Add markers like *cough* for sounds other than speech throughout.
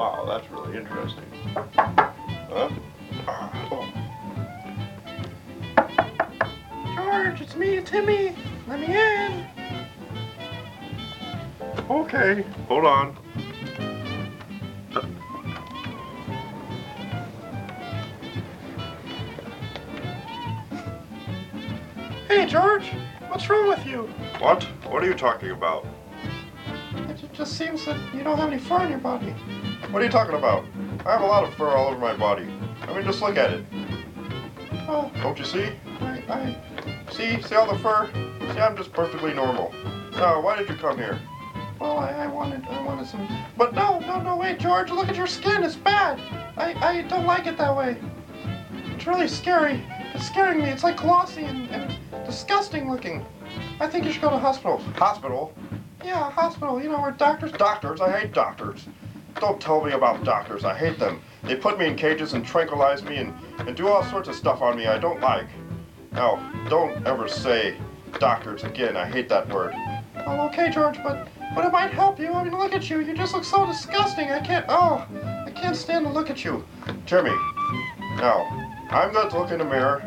wow, that's really interesting. Huh? Oh. George, it's me, Timmy. Let me in. Okay, hold on. Hey, George, what's wrong with you? What? What are you talking about? It just seems that you don't have any fur on your body. What are you talking about? I have a lot of fur all over my body. I mean, just look at it. Oh, Don't you see? I, I, See? See all the fur? See, I'm just perfectly normal. Now, why did you come here? well, I, I wanted, I wanted some. But no, no, no, wait, George, look at your skin. It's bad. I, I don't like it that way. It's really scary. It's scaring me. It's like glossy and, and disgusting looking. I think you should go to hospital. Hospital? Yeah, a hospital. You know where doctors. Doctors? I hate doctors. Don't tell me about doctors. I hate them. They put me in cages and tranquilize me and, and do all sorts of stuff on me I don't like. Now, don't ever say doctors again. I hate that word. Oh, okay, George, but but it might help you. I mean, look at you. You just look so disgusting. I can't. Oh, I can't stand to look at you. Timmy, now, I'm going to look in the mirror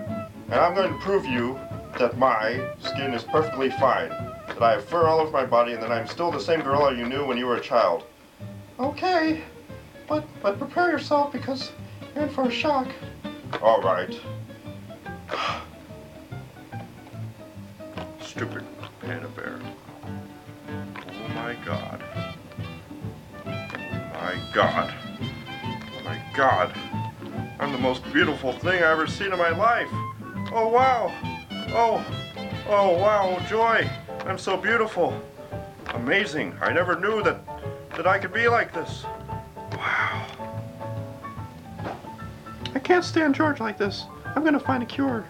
and I'm going to prove you that my skin is perfectly fine. That I have fur all over my body and that I'm still the same girl you knew when you were a child. Okay, but but prepare yourself because you're in for a shock. All right. *sighs* Stupid panda bear. Oh my god. Oh my god. Oh my god. I'm the most beautiful thing I ever seen in my life. Oh wow. Oh. Oh wow, joy. I'm so beautiful. Amazing. I never knew that that I could be like this. Wow. I can't stand George like this. I'm gonna find a cure.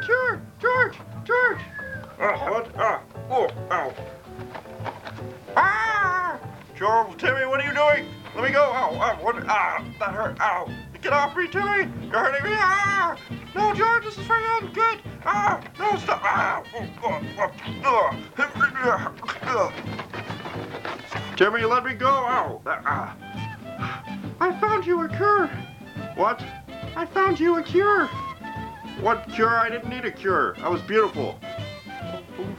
George, I found a cure. George, George. Ah, what? Ah, oh, ow. Ah! Joel, Timmy, what are you doing? Let me go. Ow, ow, what? Ah, that hurt. Ow. Get off me, Timmy. You're hurting me. Ah. No, George, this is for you. Good. Ah, no, stop. Ah. Oh, oh, oh, oh. Ah. Timmy, let me go. Ow. Ah. I found you a cure. What? I found you a cure. What cure? I didn't need a cure. I was beautiful.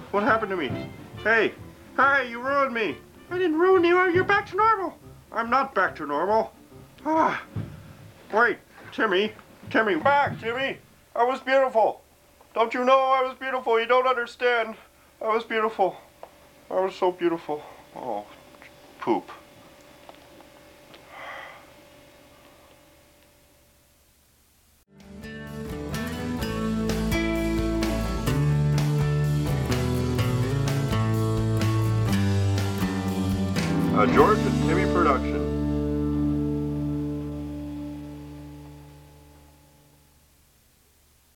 What happened to me? Hey, hey, you ruined me. I didn't ruin you. You're back to normal. I'm not back to normal. Ah. Wait, Timmy. Timmy, back, Timmy. I was beautiful. Don't you know I was beautiful? You don't understand. I was beautiful. I was so beautiful. Oh, poop. A George and Timmy production.